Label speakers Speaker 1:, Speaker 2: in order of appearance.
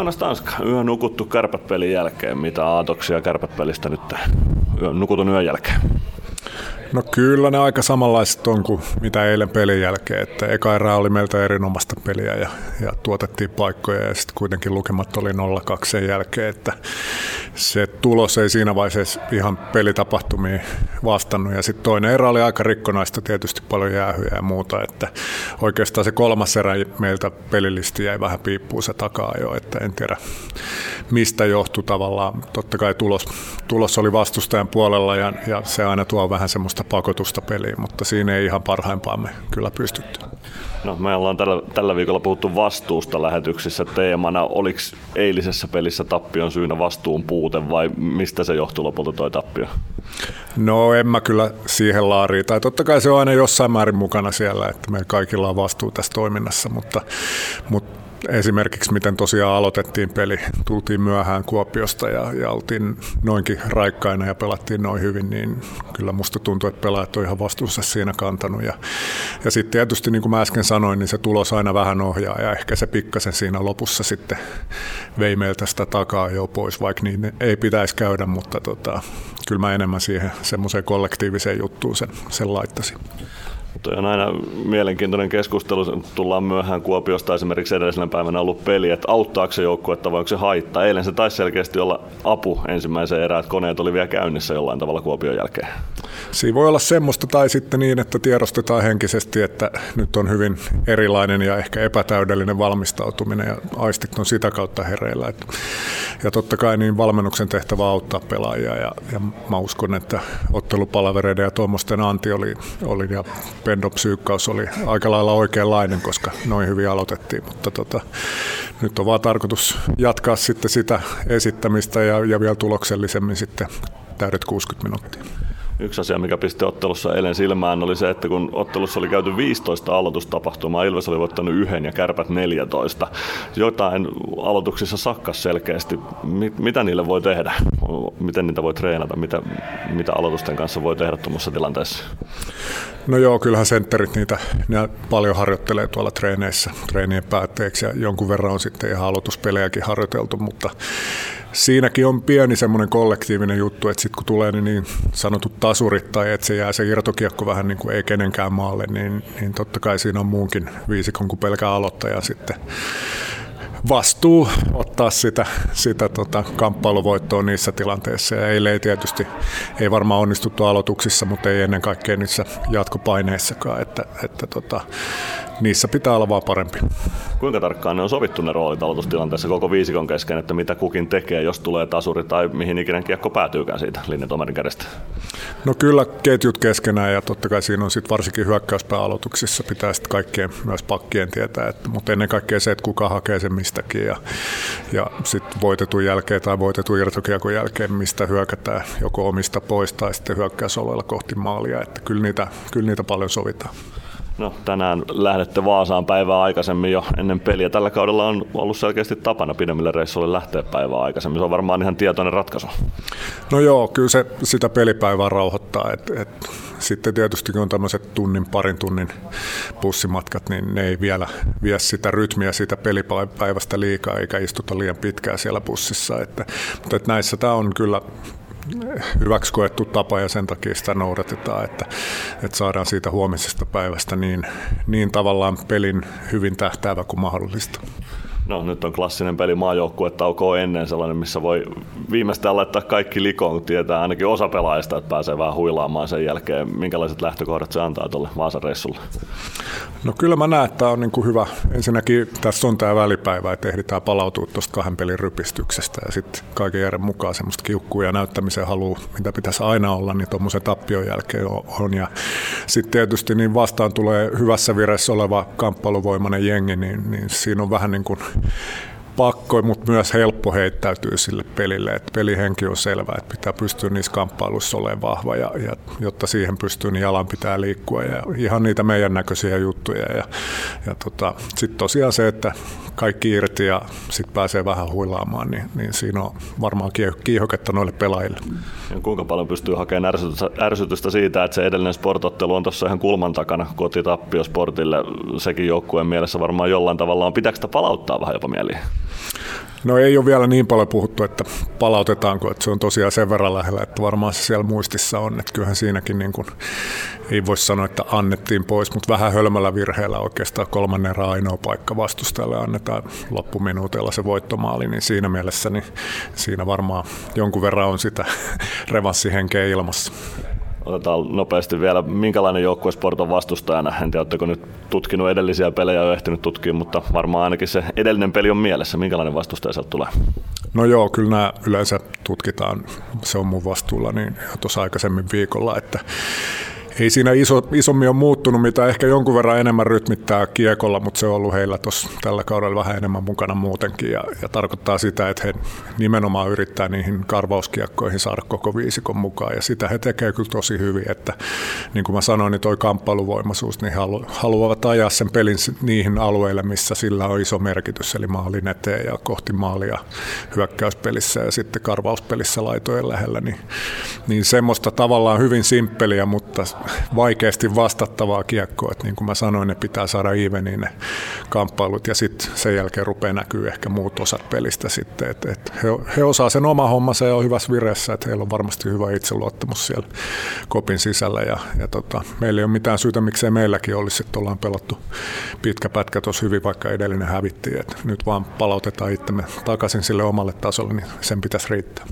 Speaker 1: Joonas Tanska, yö nukuttu kärpät-pelin jälkeen. Mitä aatoksia kärpät-pelistä nyt yö, nukutun yön jälkeen?
Speaker 2: No kyllä ne aika samanlaiset on kuin mitä eilen pelin jälkeen. Että eka erä oli meiltä erinomaista peliä ja, ja tuotettiin paikkoja ja sitten kuitenkin lukemat oli 0-2 sen jälkeen. Että se tulos ei siinä vaiheessa ihan pelitapahtumiin vastannut. Ja sitten toinen erä oli aika rikkonaista, tietysti paljon jäähyjä ja muuta. Että oikeastaan se kolmas erä meiltä pelillisesti jäi vähän piippuun se takaa jo. Että en tiedä mistä johtui tavallaan. Totta kai tulos, tulos oli vastustajan puolella ja, ja se aina tuo vähän semmoista pakotusta peliin, mutta siinä ei ihan parhaimpaamme kyllä pystytty.
Speaker 1: No, me ollaan tällä, tällä viikolla puhuttu vastuusta lähetyksissä teemana. Oliko eilisessä pelissä tappion syynä vastuun puute vai mistä se johtuu lopulta toi tappio?
Speaker 2: No en mä kyllä siihen laariin. Tai totta kai se on aina jossain määrin mukana siellä, että meillä kaikilla on vastuu tässä toiminnassa, mutta, mutta esimerkiksi miten tosiaan aloitettiin peli. Tultiin myöhään Kuopiosta ja, ja oltiin noinkin raikkaina ja pelattiin noin hyvin, niin kyllä musta tuntuu, että pelaajat on ihan vastuunsa siinä kantanut. Ja, ja sitten tietysti niin kuin mä äsken sanoin, niin se tulos aina vähän ohjaa ja ehkä se pikkasen siinä lopussa sitten vei meiltä sitä takaa jo pois, vaikka niin ei pitäisi käydä, mutta tota, kyllä mä enemmän siihen semmoiseen kollektiiviseen juttuun sen, sen laittaisin.
Speaker 1: Tuo on aina mielenkiintoinen keskustelu. Tullaan myöhään Kuopiosta esimerkiksi edellisenä päivänä ollut peli, että auttaako se joukkuetta vai onko se haittaa. Eilen se taisi selkeästi olla apu ensimmäiseen erään, että koneet oli vielä käynnissä jollain tavalla Kuopion jälkeen.
Speaker 2: Siinä voi olla semmoista tai sitten niin, että tiedostetaan henkisesti, että nyt on hyvin erilainen ja ehkä epätäydellinen valmistautuminen ja aistit on sitä kautta hereillä. Ja totta kai niin valmennuksen tehtävä auttaa pelaajia ja, ja mä uskon, että ottelupalavereiden ja tuommoisten anti oli, oli ja pendopsyykkaus oli aika lailla oikeanlainen, koska noin hyvin aloitettiin, mutta tota, nyt on vaan tarkoitus jatkaa sitten sitä esittämistä ja, ja vielä tuloksellisemmin sitten täydet 60 minuuttia.
Speaker 1: Yksi asia, mikä pisti ottelussa eilen silmään, oli se, että kun ottelussa oli käyty 15 aloitustapahtumaa, Ilves oli voittanut yhden ja Kärpät 14. Jotain aloituksissa sakkas selkeästi. Mitä niille voi tehdä? Miten niitä voi treenata? Mitä, mitä aloitusten kanssa voi tehdä tuommoisessa tilanteessa?
Speaker 2: No joo, kyllähän sentterit niitä, niitä paljon harjoittelee tuolla treeneissä, treenien päätteeksi ja jonkun verran on sitten ihan aloituspelejäkin harjoiteltu, mutta siinäkin on pieni semmoinen kollektiivinen juttu, että sitten kun tulee niin, niin sanotut tasurit tai että se jää se irtokiekko vähän niin kuin ei kenenkään maalle, niin, niin totta kai siinä on muunkin viisikon kuin pelkä aloittaja sitten vastuu ottaa sitä, sitä tota, kamppailuvoittoa niissä tilanteissa. Ja eilen ei tietysti, ei varmaan onnistuttu aloituksissa, mutta ei ennen kaikkea niissä jatkopaineissakaan, että, että tota, niissä pitää olla vaan parempi.
Speaker 1: Kuinka tarkkaan ne on sovittu ne roolit aloitustilanteessa koko viisikon kesken, että mitä kukin tekee, jos tulee tasuri tai mihin ikinä kiekko päätyykään siitä linjatomarin kädestä?
Speaker 2: No kyllä ketjut keskenään ja totta kai siinä on sitten varsinkin hyökkäyspääaloituksissa pitää sitten kaikkien myös pakkien tietää, että, mutta ennen kaikkea se, että kuka hakee sen mistäkin ja, ja sitten voitetun jälkeen tai voitetun irtokiekon jälkeen, mistä hyökätään joko omista pois tai sitten hyökkäysoloilla kohti maalia, että kyllä niitä, kyllä niitä paljon sovitaan.
Speaker 1: No, tänään lähdette Vaasaan päivää aikaisemmin jo ennen peliä. Tällä kaudella on ollut selkeästi tapana pidemmille reissuille lähteä päivää aikaisemmin. Se on varmaan ihan tietoinen ratkaisu.
Speaker 2: No joo, kyllä se sitä pelipäivää rauhoittaa. Et, et, sitten tietysti kun on tämmöiset tunnin, parin tunnin bussimatkat, niin ne ei vielä vie sitä rytmiä siitä pelipäivästä liikaa, eikä istuta liian pitkään siellä bussissa. Että, mutta et näissä tämä on kyllä hyväksi koettu tapa ja sen takia sitä noudatetaan, että, että saadaan siitä huomisesta päivästä niin, niin tavallaan pelin hyvin tähtäävä kuin mahdollista.
Speaker 1: No nyt on klassinen peli maajoukkuetaukoa ennen sellainen, missä voi viimeistään laittaa kaikki likoon, kun tietää ainakin osa pelaajista, että pääsee vähän huilaamaan sen jälkeen. Minkälaiset lähtökohdat se antaa tuolle Vaasan reissulle?
Speaker 2: No kyllä mä näen, että tämä on niin kuin hyvä. Ensinnäkin tässä on tämä välipäivä, että ehditään palautua tuosta kahden pelin rypistyksestä ja sitten kaiken järjen mukaan semmoista kiukkua ja näyttämisen halu, mitä pitäisi aina olla, niin tuommoisen tappion jälkeen on. Ja sitten tietysti niin vastaan tulee hyvässä vireessä oleva kamppailuvoimainen jengi, niin, niin siinä on vähän niin kuin pakko, mutta myös helppo heittäytyy sille pelille. Et pelihenki on selvä, että pitää pystyä niissä kamppailuissa olemaan vahva, ja, ja, jotta siihen pystyy, niin jalan pitää liikkua. Ja ihan niitä meidän näköisiä juttuja. Ja, ja tota, sitten tosiaan se, että kaikki irti ja sitten pääsee vähän huilaamaan, niin, niin siinä on varmaan kiihoketta noille pelaajille.
Speaker 1: Ja kuinka paljon pystyy hakemaan ärsytystä, ärsytystä siitä, että se edellinen sportottelu on tuossa ihan kulman takana kotitappio sportille, sekin joukkueen mielessä varmaan jollain tavalla on. Pitääkö sitä palauttaa vähän jopa mieliin?
Speaker 2: No ei ole vielä niin paljon puhuttu, että palautetaanko, että se on tosiaan sen verran lähellä, että varmaan se siellä muistissa on, että kyllähän siinäkin niin kuin, ei voi sanoa, että annettiin pois, mutta vähän hölmällä virheellä oikeastaan kolmannen erä ainoa paikka vastustajalle annetaan loppuminuutilla se voittomaali, niin siinä mielessä niin siinä varmaan jonkun verran on sitä revanssihenkeä ilmassa.
Speaker 1: Otetaan nopeasti vielä, minkälainen joukkuesport on vastustajana? En tiedä, oletteko nyt tutkinut edellisiä pelejä ja ehtinyt tutkia, mutta varmaan ainakin se edellinen peli on mielessä. Minkälainen vastustaja sieltä tulee?
Speaker 2: No joo, kyllä nämä yleensä tutkitaan. Se on mun vastuulla niin tuossa aikaisemmin viikolla, että ei siinä iso, isommin ole muuttunut, mitä ehkä jonkun verran enemmän rytmittää kiekolla, mutta se on ollut heillä tuossa tällä kaudella vähän enemmän mukana muutenkin ja, ja tarkoittaa sitä, että he nimenomaan yrittää niihin karvauskiekkoihin saada koko viisikon mukaan ja sitä he tekevät kyllä tosi hyvin, että niin kuin mä sanoin, niin toi kamppailuvoimaisuus, niin he haluavat ajaa sen pelin niihin alueille, missä sillä on iso merkitys, eli maalin eteen ja kohti maalia hyökkäyspelissä ja sitten karvauspelissä laitojen lähellä, niin, niin semmoista tavallaan hyvin simppeliä, mutta vaikeasti vastattavaa kiekkoa. Että niin kuin mä sanoin, ne pitää saada iveniin ne kamppailut ja sitten sen jälkeen rupeaa näkyy ehkä muut osat pelistä sitten. Et, et he, he, osaa sen oma hommansa ja on hyvässä vireessä, että heillä on varmasti hyvä itseluottamus siellä kopin sisällä ja, ja tota, meillä ei ole mitään syytä, miksei meilläkin olisi, että ollaan pelattu pitkä pätkä tuossa hyvin, vaikka edellinen hävittiin. Et nyt vaan palautetaan itsemme takaisin sille omalle tasolle, niin sen pitäisi riittää.